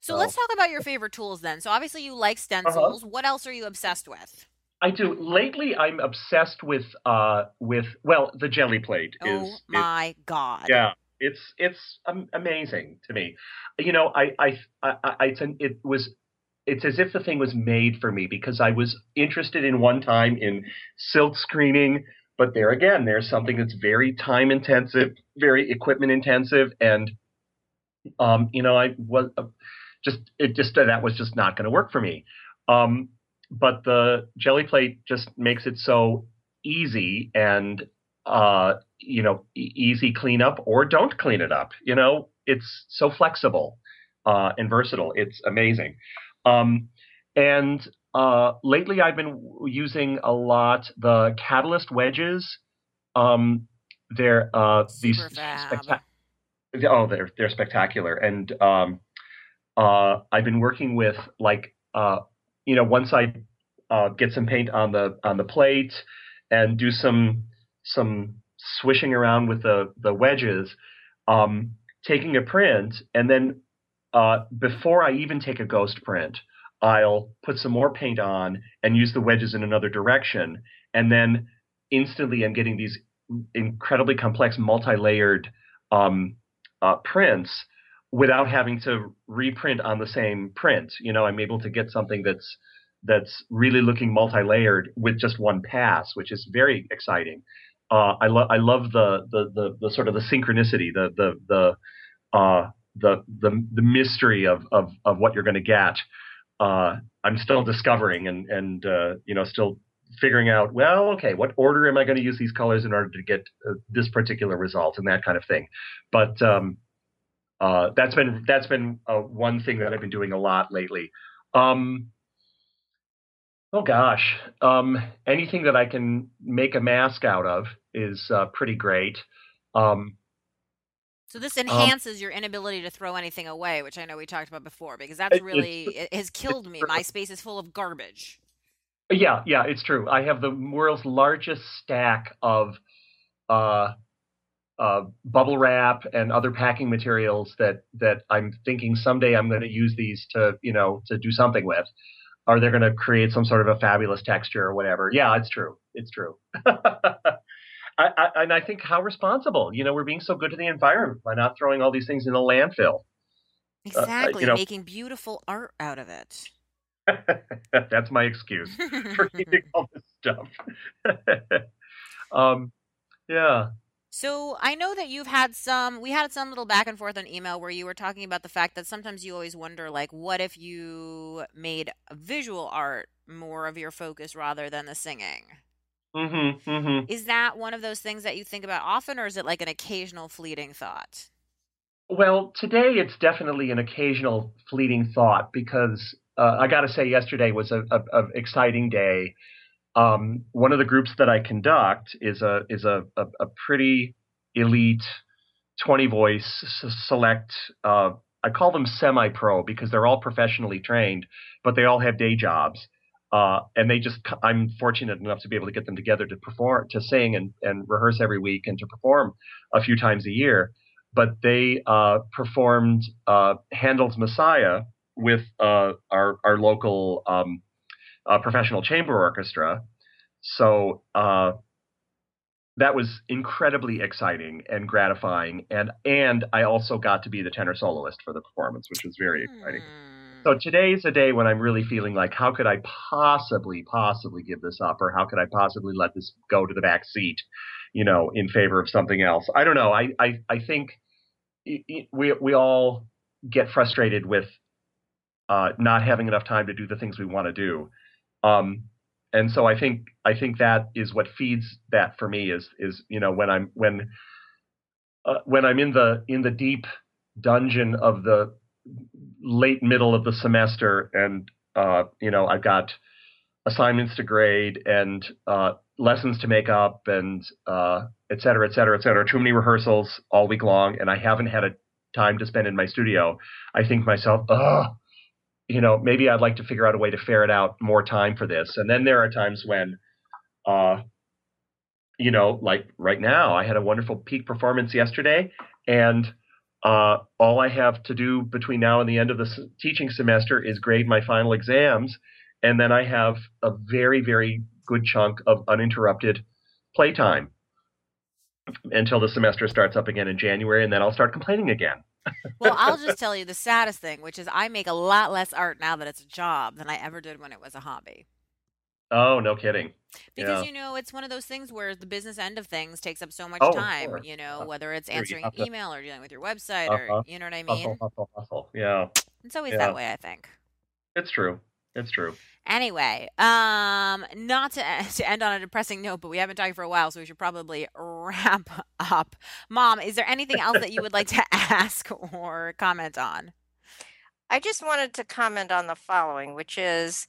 A: So, so, let's talk about your favorite tools then. So obviously you like uh-huh. stencils. Uh-huh. What else are you obsessed with?
C: I do. Lately, I'm obsessed with uh with well the Gelli plate.
A: Is,
C: oh
A: my is, god!
C: Yeah, it's it's amazing to me. You know, I I I, I it's an, it was it's as if the thing was made for me because I was interested in one time in silk screening, but there again, there's something that's very time intensive, very equipment intensive, and um, you know, I was uh, just it just uh, that was just not going to work for me. Um, but the Gelli plate just makes it so easy and uh, you know e- easy cleanup or don't clean it up. You know, it's so flexible uh, and versatile. It's amazing. Um, and uh, lately, I've been using a lot the Catalyst wedges. Um, they're uh, these spectac- oh, they're they're spectacular, and um, uh, I've been working with like uh, you know once I uh, get some paint on the on the plate and do some some swishing around with the the wedges, um, taking a print, and then uh, before I even take a ghost print, I'll put some more paint on and use the wedges in another direction. And then instantly I'm getting these incredibly complex, multi-layered um, uh, prints without having to reprint on the same print. You know, I'm able to get something that's that's really looking multi-layered with just one pass, which is very exciting. Uh, I love I love the, the the the sort of the synchronicity, the the the uh, the the the mystery of of of what you're going to get. Uh, I'm still discovering and and uh, you know still figuring out. Well, okay, what order am I going to use these colors in order to get uh, this particular result and that kind of thing. But um, uh, that's been that's been uh, one thing that I've been doing a lot lately. Um, oh gosh, um, anything that I can make a mask out of is uh, pretty great. Um,
A: so this um enhances um, your inability to throw anything away, which I know we talked about before, because that's really it has killed me. My space is full of garbage.
C: Yeah, yeah, it's true. I have the world's largest stack of uh, uh, bubble wrap and other packing materials that that I'm thinking someday I'm going to use these to you know to do something with, or they're going to create some sort of a fabulous texture or whatever. Yeah, it's true. It's true. I, I, and I think how responsible. You know, we're being so good to the environment by not throwing all these things in the landfill.
A: Exactly, uh, you know, making beautiful art out of it.
C: That's my excuse for eating all this stuff. um, yeah.
A: So I know that you've had some. We had some little back and forth on email where you were talking about the fact that sometimes you always wonder, like, what if you made visual art more of your focus rather than the singing?
C: Mm-hmm, mm-hmm.
A: Is that one of those things that you think about often, or is it like an occasional fleeting thought?
C: Well, today it's definitely an occasional fleeting thought because uh, I got to say, yesterday was a, a, a exciting day. Um, one of the groups that I conduct is a is a, a, a pretty elite twenty voice select. Uh, I call them semi pro because they're all professionally trained, but they all have day jobs. Uh, and they just I'm fortunate enough to be able to get them together to perform, to sing and and rehearse every week and to perform a few times a year. But they uh, performed uh, Handel's Messiah with uh, our our local um, uh, professional chamber orchestra. So uh, that was incredibly exciting and gratifying, and and I also got to be the tenor soloist for the performance, which was very exciting.
A: Hmm.
C: So today's a day when I'm really feeling like, how could I possibly, possibly give this up, or how could I possibly let this go to the back seat, you know, in favor of something else? I don't know. I I, I think we we all get frustrated with uh, not having enough time to do the things we want to do. Um, and so I think I think that is what feeds that for me is is you know when I'm when uh, when I'm in the in the deep dungeon of the late middle of the semester and uh, you know I've got assignments to grade and uh, lessons to make up and uh, et cetera, et cetera, et cetera. Too many rehearsals all week long, and I haven't had a time to spend in my studio. I think myself, ugh, you know, maybe I'd like to figure out a way to ferret out more time for this. And then there are times when, uh, you know, like right now, I had a wonderful peak performance yesterday, and uh, all I have to do between now and the end of the teaching semester is grade my final exams, and then I have a very, very good chunk of uninterrupted playtime until the semester starts up again in January, and then I'll start complaining again.
A: well, I'll just tell you the saddest thing, which is I make a lot less art now that it's a job than I ever did when it was a hobby.
C: Oh, no kidding.
A: Because
C: Yeah.
A: you know, it's one of those things where the business end of things takes up so much
C: Oh,
A: time, you know,
C: Uh,
A: whether it's answering
C: to-
A: email or dealing with your website
C: Uh-huh.
A: or you know what I mean?
C: Hustle, hustle, hustle. Yeah,
A: It's always
C: yeah.
A: that way, I think.
C: it's true. It's true.
A: Anyway, um, not to, to end on a depressing note, but we haven't talked for a while, so we should probably wrap up. Mom, is there anything else that you would like to ask or comment on?
B: I just wanted to comment on the following, which is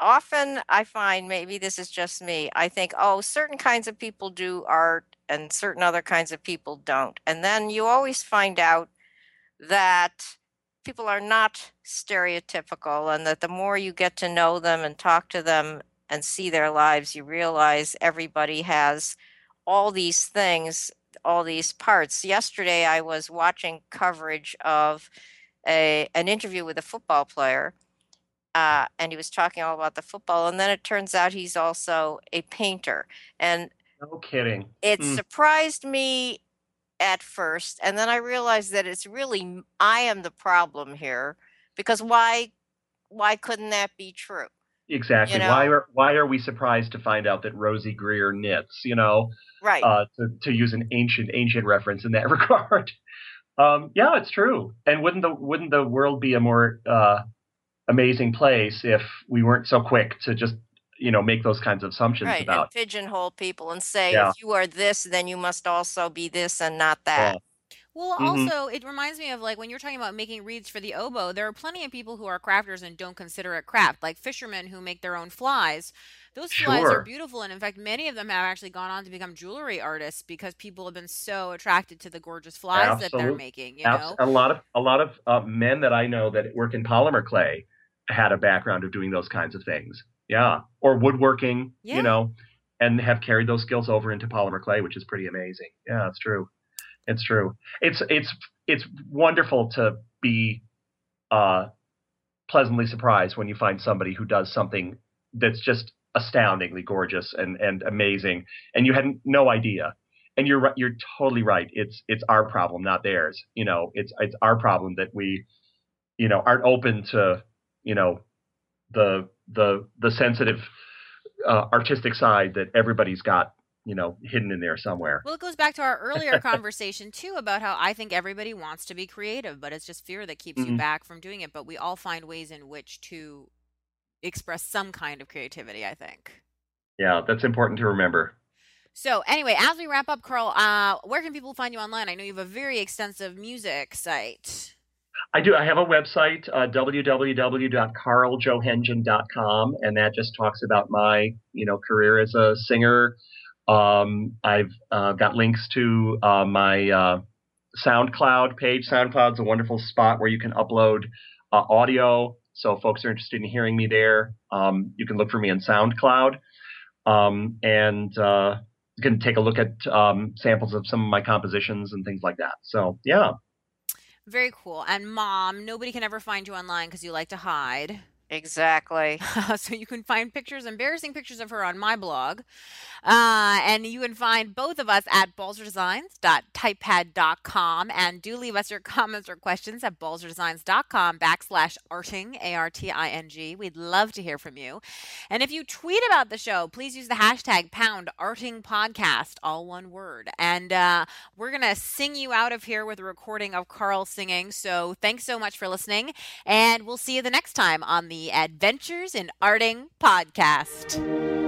B: often I find maybe this is just me. I think, oh, certain kinds of people do art and certain other kinds of people don't. And then you always find out that people are not stereotypical and that the more you get to know them and talk to them and see their lives, you realize everybody has all these things, all these parts. Yesterday, I was watching coverage of a an interview with a football player, uh, and he was talking all about the football. And then it turns out he's also a painter, and
C: No kidding.
B: it
C: Mm.
B: surprised me at first, and then I realized that it's really I am the problem here because why why couldn't that be true?
C: Exactly.
B: know-
C: Why are why are we surprised to find out that Rosey Grier knits? You know,
B: Right.
C: uh, to to use an ancient ancient reference in that regard. Um, yeah, it's true. And wouldn't the wouldn't the world be a more uh, amazing place if we weren't so quick to just you know make those kinds of assumptions
B: right.
C: about
B: And pigeonhole people and say
C: Yeah.
B: if you are this, then you must also be this and not that.
A: Well,
C: Mhm.
A: also, it reminds me of like when you're talking about making reeds for the oboe, there are plenty of people who are crafters and don't consider it craft, like fishermen who make their own flies. Those flies are beautiful, and in fact, many of them have actually gone on to become jewelry artists because people have been so attracted to the gorgeous flies that they're making. You
C: Abs-
A: know,
C: a lot of a lot of uh, men that I know that work in polymer clay had a background of doing those kinds of things. Yeah, or woodworking.
A: Yeah.
C: You know, and have carried those skills over into polymer clay, which is pretty amazing. Yeah, it's true. It's true. It's it's it's wonderful to be uh, pleasantly surprised when you find somebody who does something that's just astoundingly gorgeous and and amazing, and you had no idea and you're right you're totally right it's it's our problem not theirs you know it's it's our problem that we you know aren't open to you know the the the sensitive uh, artistic side that everybody's got you know hidden in there somewhere
A: well, it goes back to our earlier conversation too about how I think everybody wants to be creative, but it's just fear that keeps you
C: Mhm.
A: back from doing it. But we all find ways in which to express some kind of creativity. I think.
C: yeah that's important to remember
A: So anyway, as we wrap up, Carl, uh, where can people find you online? I know you have a very extensive music site.
C: I do. I have a website, uh, www.carljohengen.com, and that just talks about my, you know, career as a singer. Um, I've uh, got links to uh, my uh, SoundCloud page. SoundCloud's a wonderful spot where you can upload uh, audio So folks are interested in hearing me there, um, you can look for me on SoundCloud. Um, and uh, you can take a look at um, samples of some of my compositions and things like that. So yeah.
A: Very cool. And mom, nobody can ever find you online because you like to hide.
B: Exactly.
A: so you can find pictures, embarrassing pictures of her on my blog. Uh, and you can find both of us at balzerdesigns.typepad.com. And do leave us your comments or questions at balzerdesigns.com backslash arting, A-R-T-I-N-G. We'd love to hear from you. And if you tweet about the show, please use the hashtag pound arting podcast, all one word. And uh, we're going to sing you out of here with a recording of Carl singing. So thanks so much for listening. And we'll see you the next time on Adventures in Arting podcast.